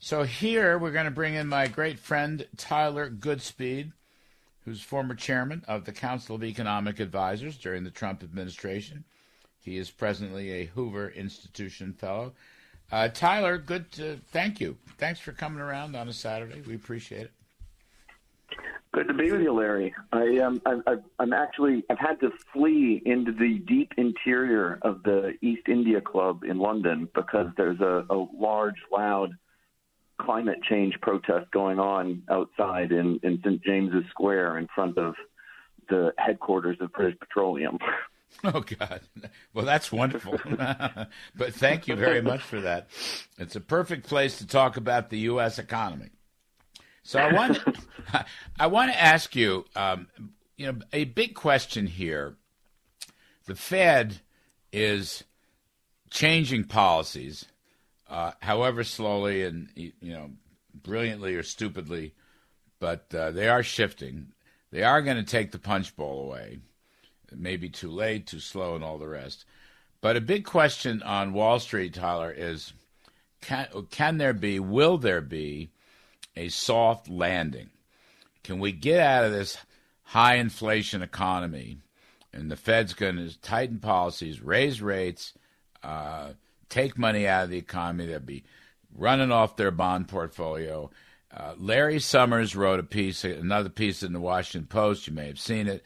So here we're going to bring in my great friend Tyler Goodspeed, who's former chairman of the Council of Economic Advisors during the Trump administration. He is presently a Hoover Institution fellow. Uh, Tyler, good. To, thank you. Thanks for coming around on a Saturday. We appreciate it. Good to be with you, Larry. I um, I, I'm actually I've had to flee into the deep interior of the East India Club in London because there's a, a large, loud climate change protest going on outside in, in St. James's Square in front of the headquarters of British Petroleum. Oh God! Well, that's wonderful. but thank you very much for that. It's a perfect place to talk about the U.S. economy. So I want I want to ask you, um, you know, a big question here. The Fed is changing policies uh, however slowly and you know brilliantly or stupidly, but uh, they are shifting. They are going to take the punch bowl away. It may be too late, too slow, and all the rest. But a big question on Wall Street, Tyler, is can, can there be, will there be a soft landing? Can we get out of this high inflation economy and the Fed's going to tighten policies, raise rates, uh, take money out of the economy. They'll be running off their bond portfolio. Uh, Larry Summers wrote a piece, another piece in the Washington Post. You may have seen it.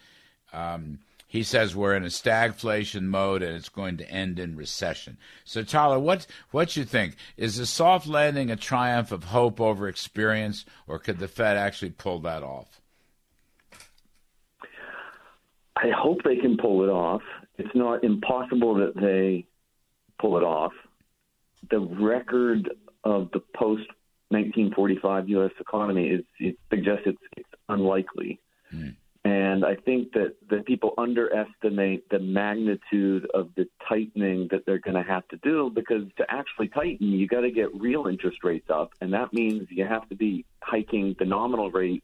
Um, he says we're in a stagflation mode and it's going to end in recession. So, Tyler, what what you think? Is the soft landing a triumph of hope over experience, or could the Fed actually pull that off? I hope they can pull it off. It's not impossible that they pull it off. The record of the post 1945 U.S. economy is it suggests it's, it's unlikely. Mm. And I think that, that people underestimate the magnitude of the tightening that they're going to have to do because to actually tighten, you got to get real interest rates up. And that means you have to be hiking the nominal rate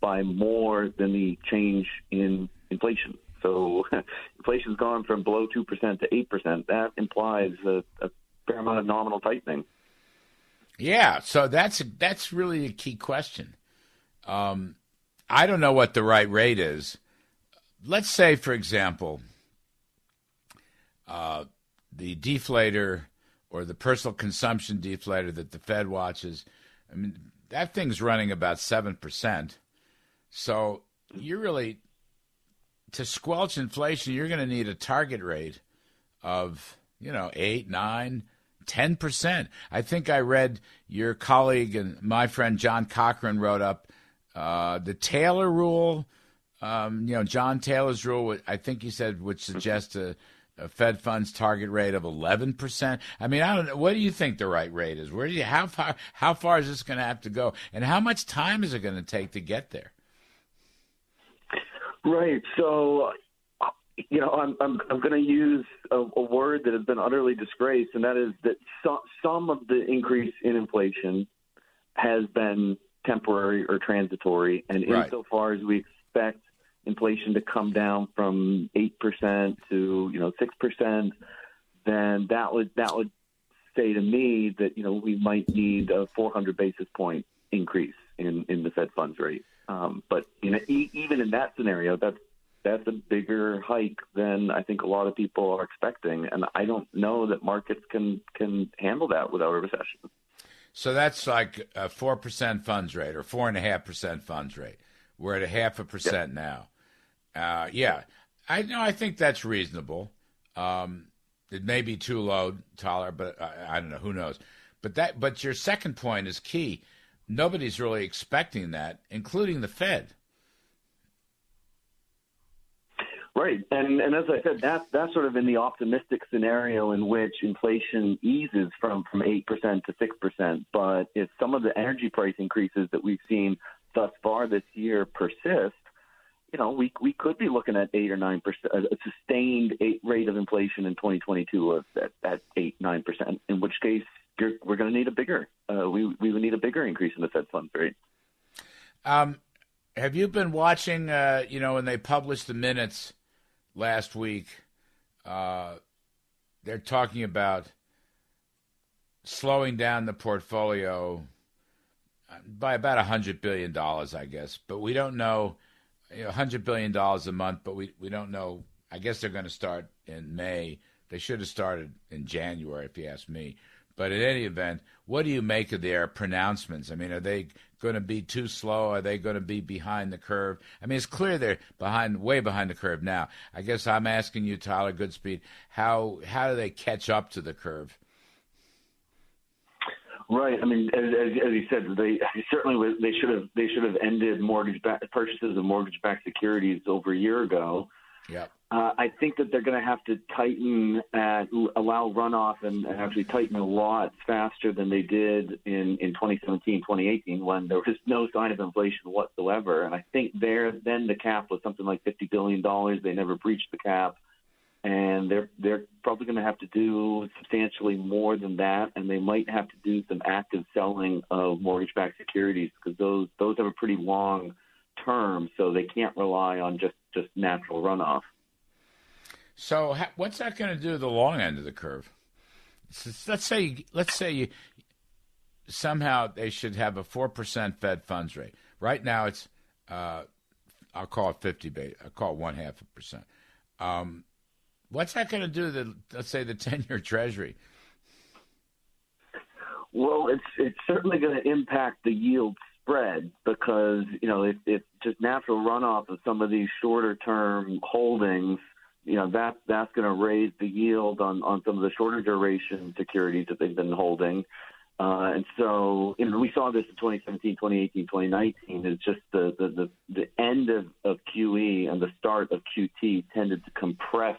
by more than the change in inflation. So inflation's gone from below 2% to 8%. That implies a, a fair amount of nominal tightening. Yeah, so that's that's really a key question. Um, I don't know what the right rate is. Let's say, for example, uh, the deflator or the personal consumption deflator that the Fed watches. I mean, that thing's running about seven percent. So you're really to squelch inflation, you're going to need a target rate of, you know, eight, nine, ten percent. I think I read your colleague and my friend John Cochrane wrote up uh, the Taylor rule. Um, you know, John Taylor's rule. I think he said would suggest a, a Fed funds target rate of eleven percent. I mean, I don't know. What do you think the right rate is? Where do you how far how far is this going to have to go, and how much time is it going to take to get there? Right. So, uh, you know, I'm I'm, I'm going to use a, a, word that has been utterly disgraced, and that is that so, some of the increase in inflation has been temporary or transitory, and right. insofar as we expect inflation to come down from eight percent to you know six percent, then that would that would say to me that you know we might need a 400 basis point increase in in the Fed funds rate. Um, but you know, e- even in that scenario, that's that's a bigger hike than I think a lot of people are expecting, and I don't know that markets can can handle that without a recession. So that's like a four percent funds rate or four and a half percent funds rate. We're at a half a percent now. Uh, yeah, I know. I think that's reasonable. Um, it may be too low, Tyler, but I, I don't know. Who knows? But that. But your second point is key nobody's really expecting that, including the Fed. Right, and and as I said, that's that's sort of in the optimistic scenario in which inflation eases from from eight percent to six percent. But if some of the energy price increases that we've seen thus far this year persist, you know, we we could be looking at eight or nine percent, a sustained eight rate of inflation in 2022 of that, that eight nine percent. In which case, we're going to need a bigger, uh, we we would need a bigger increase in the Fed funds rate. Um, have you been watching? Uh, you know, when they published the minutes last week, uh, they're talking about slowing down the portfolio by about a hundred billion dollars, I guess. But we don't know you know, hundred billion dollars a month, but we we don't know. I guess they're going to start in May. They should have started in January, if you ask me. But in any event, what do you make of their pronouncements? I mean, are they going to be too slow? Are they going to be behind the curve? I mean, it's clear they're behind, way behind the curve now. I guess I'm asking you, Tyler Goodspeed, how how do they catch up to the curve? Right. I mean, as, as, as you said, they certainly they should have they should have ended mortgage back, purchases of mortgage-backed securities over a year ago. Yeah. Uh, I think that they're going to have to tighten, at, allow runoff, and actually tighten a lot faster than they did in, in 2017, 2018, when there was no sign of inflation whatsoever. And I think there, then the cap was something like 50 billion dollars. They never breached the cap, and they're they're probably going to have to do substantially more than that, and they might have to do some active selling of mortgage-backed securities because those those have a pretty long term, so they can't rely on just just natural runoff. So what's that going to do to the long end of the curve? let's say let's say you, somehow they should have a four percent Fed funds rate. Right now it's uh, I'll call it fifty base. I call it one half a percent. Um, what's that going to do to let's say the ten year Treasury? Well, it's it's certainly going to impact the yield spread because you know if, if just natural runoff of some of these shorter term holdings you know that that's going to raise the yield on on some of the shorter duration securities that they've been holding. Uh, and so, you know, we saw this in 2017, 2018, 2019. It's just the, the, the, the end of, of QE and the start of QT tended to compress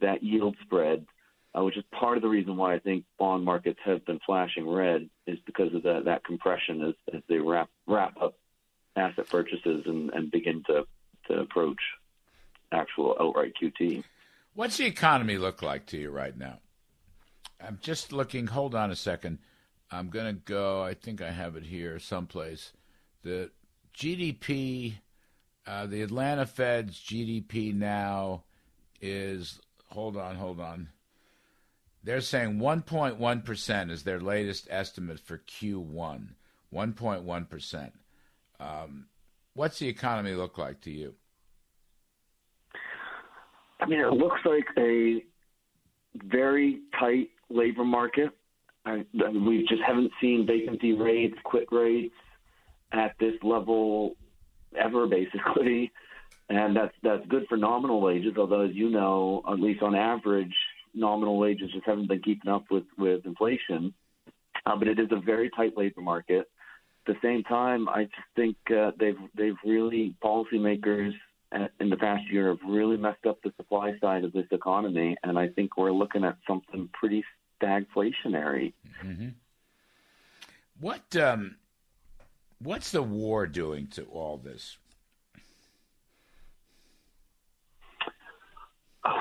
that yield spread, uh, which is part of the reason why I think bond markets have been flashing red is because of the, that compression as, as they wrap wrap up asset purchases and, and begin to, to approach actual outright QT. What's the economy look like to you right now? I'm just looking. Hold on a second. I'm going to go. I think I have it here someplace. The GDP, uh, the Atlanta Fed's GDP now is. Hold on, hold on. They're saying 1.1% is their latest estimate for Q1. 1.1%. Um, what's the economy look like to you? I mean, it looks like a very tight labor market. I, we just haven't seen vacancy rates, quit rates at this level ever, basically, and that's that's good for nominal wages. Although, as you know, at least on average, nominal wages just haven't been keeping up with with inflation. Uh, but it is a very tight labor market. At the same time, I just think uh, they've they've really policymakers in the past year have really messed up the supply side of this economy, and I think we're looking at something pretty stagflationary. Mm-hmm. What um, what's the war doing to all this?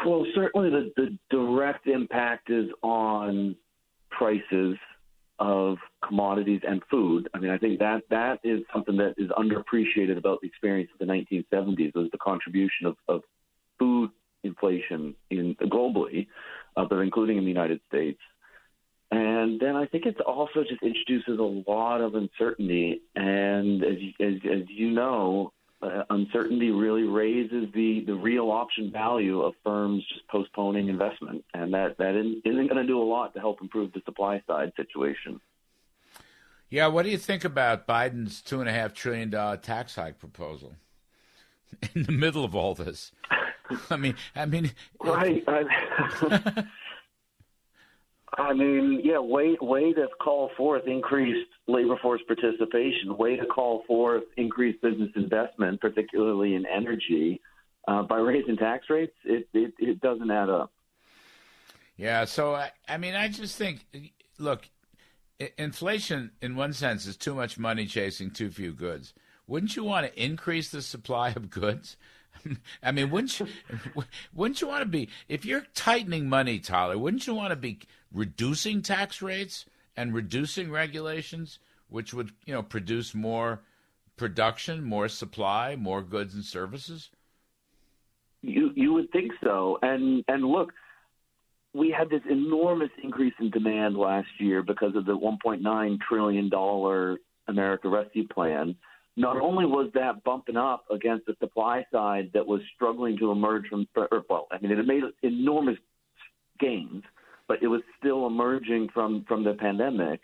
Well, certainly the, the direct impact is on prices of commodities and food. I mean, I think that that is something that is underappreciated about the experience of the 1970s was the contribution of, of food inflation in globally, uh, but including in the United States. And then I think it also just introduces a lot of uncertainty. And as as, as you know, uh, uncertainty really raises the, the real option value of firms just postponing investment, and that that isn't going to do a lot to help improve the supply side situation. Yeah, what do you think about Biden's two and a half trillion dollar tax hike proposal in the middle of all this? I mean, I mean, right. I mean, yeah, way way to call forth increased labor force participation, way to call forth increased business investment, particularly in energy. uh, by raising tax rates, it, it, it doesn't add up. Yeah, so I, I mean, I just think, look, inflation in one sense is too much money chasing too few goods. Wouldn't you want to increase the supply of goods? I mean, wouldn't you? Wouldn't you want to be if you're tightening money, Tyler? Wouldn't you want to be reducing tax rates and reducing regulations, which would you know produce more production, more supply, more goods and services? You you would think so, and and look, we had this enormous increase in demand last year because of the 1.9 trillion dollar America Rescue Plan not only was that bumping up against the supply side that was struggling to emerge from, or, well, I mean, it made enormous gains, but it was still emerging from, from the pandemic.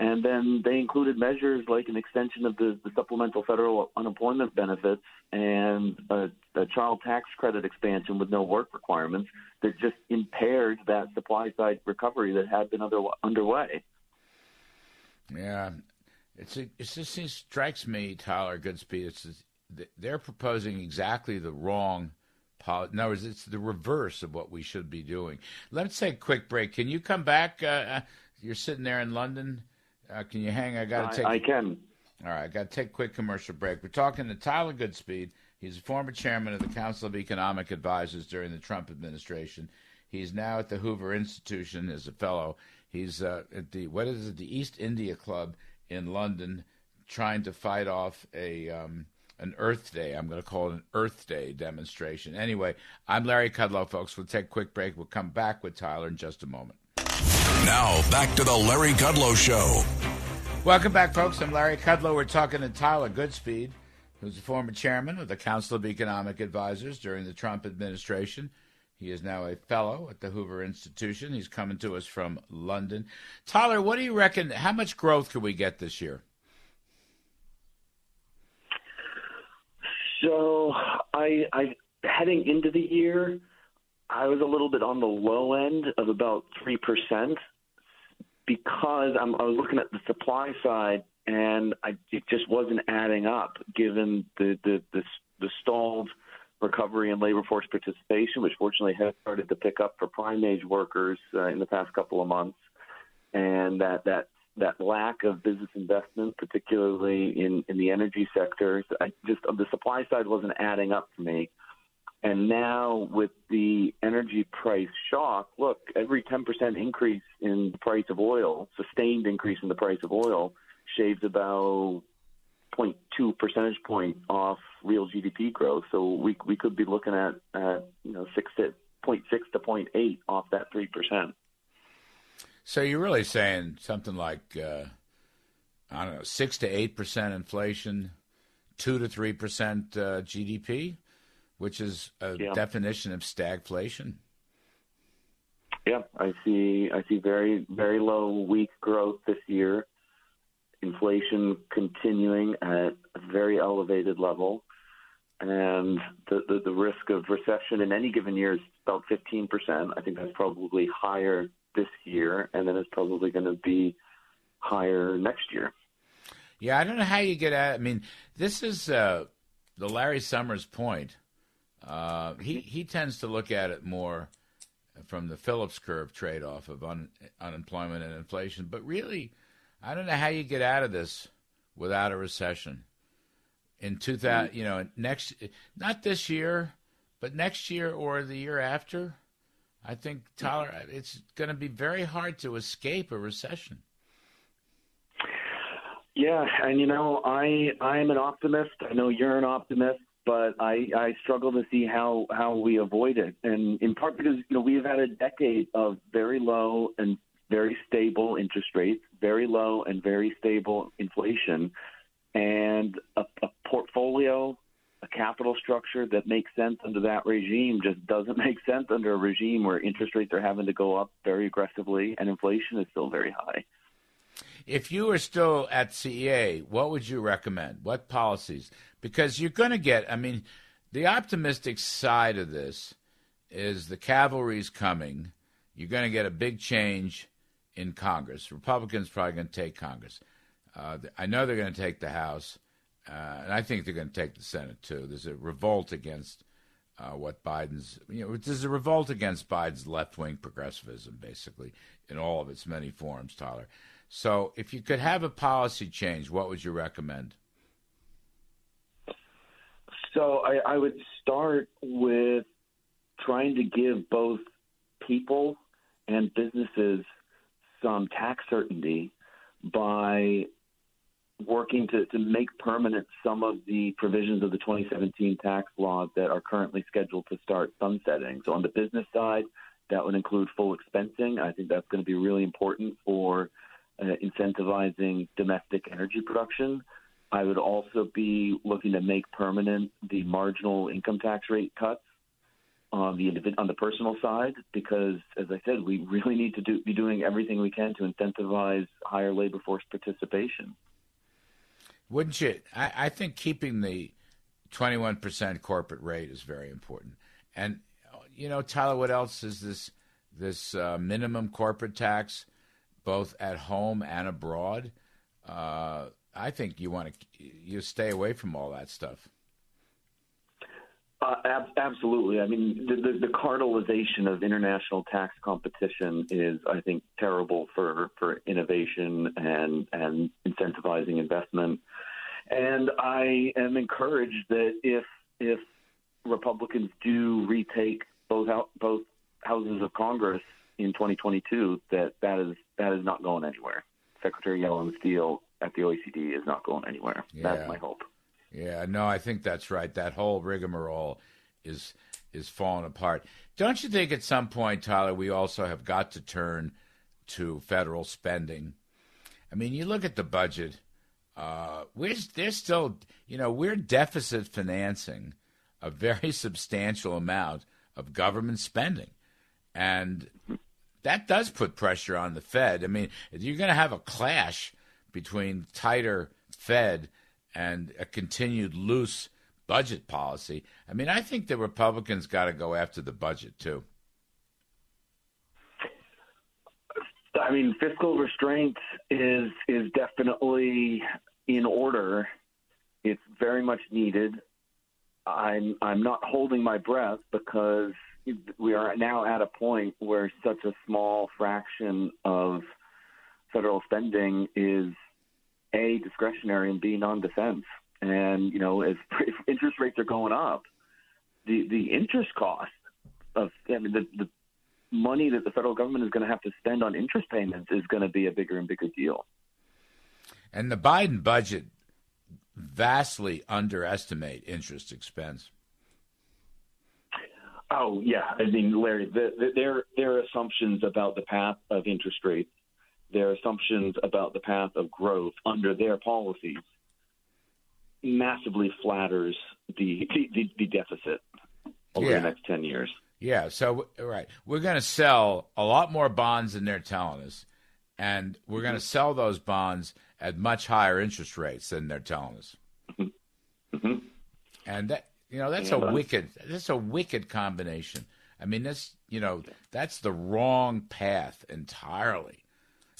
And then they included measures like an extension of the, the supplemental federal unemployment benefits and a, a child tax credit expansion with no work requirements that just impaired that supply side recovery that had been under, underway. Yeah, it's a, it just strikes me, Tyler Goodspeed. It's they're proposing exactly the wrong. Policy. In other words, it's the reverse of what we should be doing. Let's take a quick break. Can you come back? Uh, uh you're sitting there in London. Uh, can you hang? I got to take. I can. All right, I got to take a quick commercial break. We're talking to Tyler Goodspeed. He's a former chairman of the Council of Economic Advisors during the Trump administration. He's now at the Hoover Institution as a fellow. He's uh, at the what is it? The East India Club in London trying to fight off a um, an Earth Day. I'm going to call it an Earth Day demonstration. Anyway, I'm Larry Kudlow, folks. We'll take a quick break. We'll come back with Tyler in just a moment. Now, back to the Larry Kudlow Show. Welcome back, folks. I'm Larry Kudlow. We're talking to Tyler Goodspeed, who's the former chairman of the Council of Economic Advisors during the Trump administration. He is now a fellow at the Hoover Institution. He's coming to us from London. Tyler, what do you reckon? How much growth can we get this year? So, I, I heading into the year, I was a little bit on the low end of about three percent because I'm, I was looking at the supply side and I, it just wasn't adding up given the the the, the stalled recovery and labor force participation, which fortunately has started to pick up for prime age workers uh, in the past couple of months, and that that that lack of business investment, particularly in in the energy sector, I just the supply side wasn't adding up for me. And now with the energy price shock, look, every 10% increase in the price of oil, sustained increase in the price of oil, shaves about 0.2 percentage point off real GDP growth. So we we could be looking at at you know six to 0.6 to 0.8 off that three percent. So you're really saying something like uh, I don't know six to eight percent inflation, two to three percent uh, GDP, which is a yeah. definition of stagflation. Yeah, I see. I see very very low weak growth this year inflation continuing at a very elevated level, and the, the, the risk of recession in any given year is about 15%. I think that's probably higher this year, and then it's probably going to be higher next year. Yeah, I don't know how you get at. I mean, this is uh, the Larry Summers point. Uh, he he tends to look at it more from the Phillips curve trade off of un, unemployment and inflation, but really I don't know how you get out of this without a recession. In 2000, mm-hmm. you know, next not this year, but next year or the year after, I think Tyler, it's going to be very hard to escape a recession. Yeah, and you know, I I'm an optimist. I know you're an optimist, but I I struggle to see how how we avoid it, and in part because you know we've had a decade of very low and very stable interest rates, very low and very stable inflation, and a, a portfolio, a capital structure that makes sense under that regime just doesn't make sense under a regime where interest rates are having to go up very aggressively and inflation is still very high. If you were still at CEA, what would you recommend? What policies? Because you're going to get, I mean, the optimistic side of this is the cavalry's coming. You're going to get a big change in Congress. Republicans probably going to take Congress. Uh, I know they're going to take the House, uh, and I think they're going to take the Senate too. There's a revolt against uh, what Biden's, you know, there's a revolt against Biden's left wing progressivism, basically, in all of its many forms, Tyler. So, if you could have a policy change, what would you recommend? So, I, I would start with trying to give both people and businesses some tax certainty by working to, to make permanent some of the provisions of the 2017 tax law that are currently scheduled to start sunsetting. So, on the business side, that would include full expensing. I think that's going to be really important for uh, incentivizing domestic energy production. I would also be looking to make permanent the marginal income tax rate cuts on the on the personal side because, as I said, we really need to do, be doing everything we can to incentivize higher labor force participation. Wouldn't you? I, I think keeping the 21% corporate rate is very important. And, you know, Tyler, what else is this, this uh, minimum corporate tax, both at home and abroad? Uh, I think you want to you stay away from all that stuff. Uh, ab- absolutely. I mean, the, the, the cartelization of international tax competition is, I think, terrible for, for innovation and, and incentivizing investment. And I am encouraged that if if Republicans do retake both out, both houses of Congress in 2022, that that is that is not going anywhere. Secretary Yellen's deal at the OECD is not going anywhere. Yeah. That's my hope. Yeah, no, I think that's right. That whole rigmarole is is falling apart. Don't you think at some point, Tyler, we also have got to turn to federal spending? I mean, you look at the budget. Uh, we're there's still, you know, we're deficit financing a very substantial amount of government spending, and that does put pressure on the Fed. I mean, you're going to have a clash between tighter Fed and a continued loose budget policy. I mean, I think the Republicans got to go after the budget too. I mean, fiscal restraint is is definitely in order. It's very much needed. I'm I'm not holding my breath because we are now at a point where such a small fraction of federal spending is a discretionary and b non-defense. And you know, as if interest rates are going up, the the interest cost of I mean, the the money that the federal government is going to have to spend on interest payments is going to be a bigger and bigger deal. And the Biden budget vastly underestimate interest expense. Oh yeah, I mean, Larry, the, the, their their assumptions about the path of interest rates, their assumptions about the path of growth under their policies, massively flatters the the, the deficit over yeah. the next ten years. Yeah. So right, we're going to sell a lot more bonds than they're telling us, and we're going to mm-hmm. sell those bonds at much higher interest rates than they're telling us. Mm-hmm. mm-hmm. And that you know, that's yeah, a wicked. That's a wicked combination. I mean, that's you know, that's the wrong path entirely.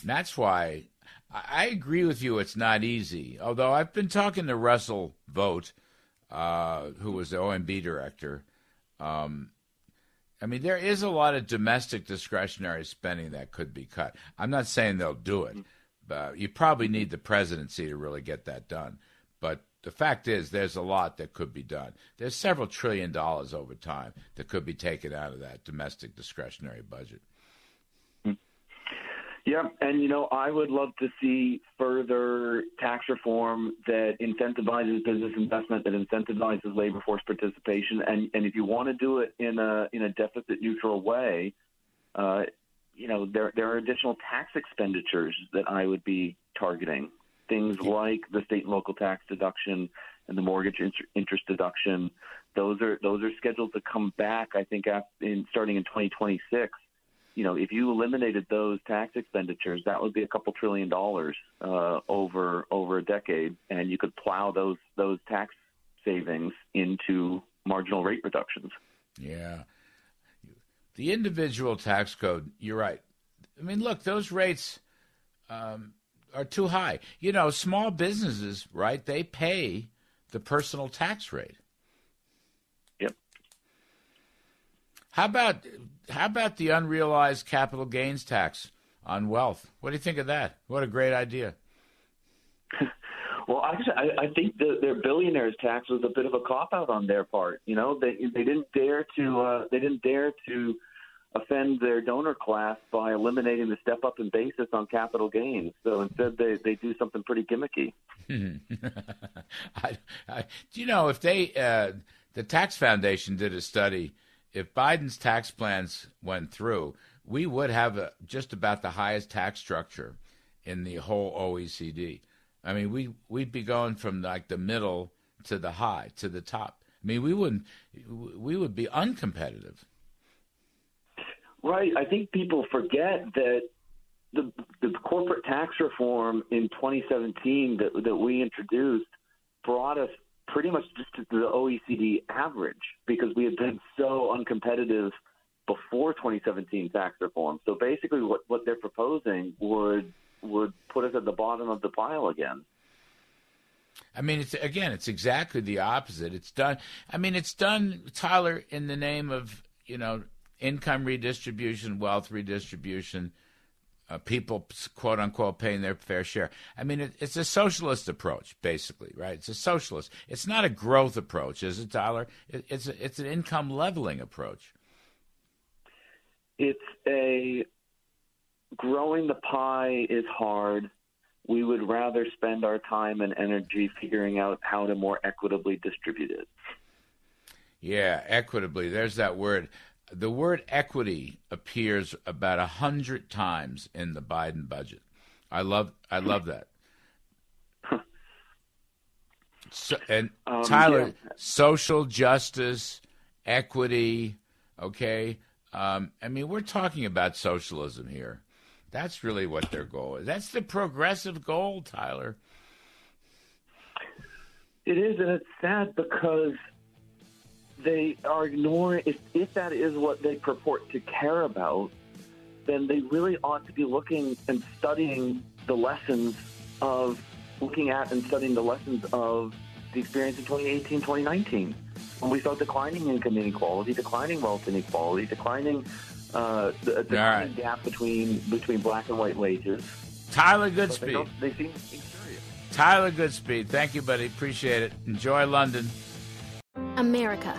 That's why I, agree with you. It's not easy. Although I've been talking to Russell Vought, uh, who was the OMB director. Um, I mean, there is a lot of domestic discretionary spending that could be cut. I'm not saying they'll do it, but you probably need the presidency to really get that done. But the fact is, there's a lot that could be done. There's several trillion dollars over time that could be taken out of that domestic discretionary budget. Yeah, and you know, I would love to see further tax reform that incentivizes business investment, that incentivizes labor force participation, and and if you want to do it in a in a deficit neutral way, uh, you know, there there are additional tax expenditures that I would be targeting things like the state and local tax deduction and the mortgage interest deduction. Those are those are scheduled to come back. I think in starting in 2026. You know, if you eliminated those tax expenditures, that would be a couple trillion dollars uh, over over a decade, and you could plow those those tax savings into marginal rate reductions. Yeah, the individual tax code. You're right. I mean, look, those rates. Um, are too high. You know, small businesses, right? They pay the personal tax rate. How about how about the unrealized capital gains tax on wealth? What do you think of that? What a great idea. Well, actually, I, I think the, their billionaires tax was a bit of a cop out on their part. You know, they they didn't dare to uh, they didn't dare to offend their donor class by eliminating the step up in basis on capital gains. So instead, they they do something pretty gimmicky. I, I, do you know if they uh, the tax foundation did a study? If Biden's tax plans went through, we would have a, just about the highest tax structure in the whole OECD. I mean, we we'd be going from like the middle to the high to the top. I mean, we wouldn't we would be uncompetitive. Right. I think people forget that the the corporate tax reform in 2017 that that we introduced brought us pretty much just to the OECD average because we had been so uncompetitive before 2017 tax reform. So basically, what what they're proposing would would put us at the bottom of the pile again. I mean, it's again, it's exactly the opposite. It's done. I mean, it's done, Tyler, in the name of you know income redistribution, wealth redistribution, uh, people quote unquote paying their fair share. I mean, it, it's a socialist approach, basically, right? It's a socialist. It's not a growth approach, is it, Tyler? It, it's a, it's an income leveling approach. It's a growing the pie is hard. We would rather spend our time and energy figuring out how to more equitably distribute it. Yeah, equitably. There's that word. The word equity appears about a hundred times in the Biden budget. I love, I love that. So, and Um, Tyler, yeah. social justice, equity. Okay, um, I mean we're talking about socialism here. That's really what their goal is. That's the progressive goal, Tyler. It is, and it's sad because they are ignoring. If, if that is what they purport to care about, then they really ought to be looking and studying the lessons of looking at and studying the lessons of the experience in 2018, 2019, when we saw declining income inequality, declining wealth inequality, declining uh, the, the declining right. gap between between black and white wages. Tyler But they, Goodspeed. they seem incurious. Tyler Goodspeed. Thank you, buddy. Appreciate it. Enjoy London. America.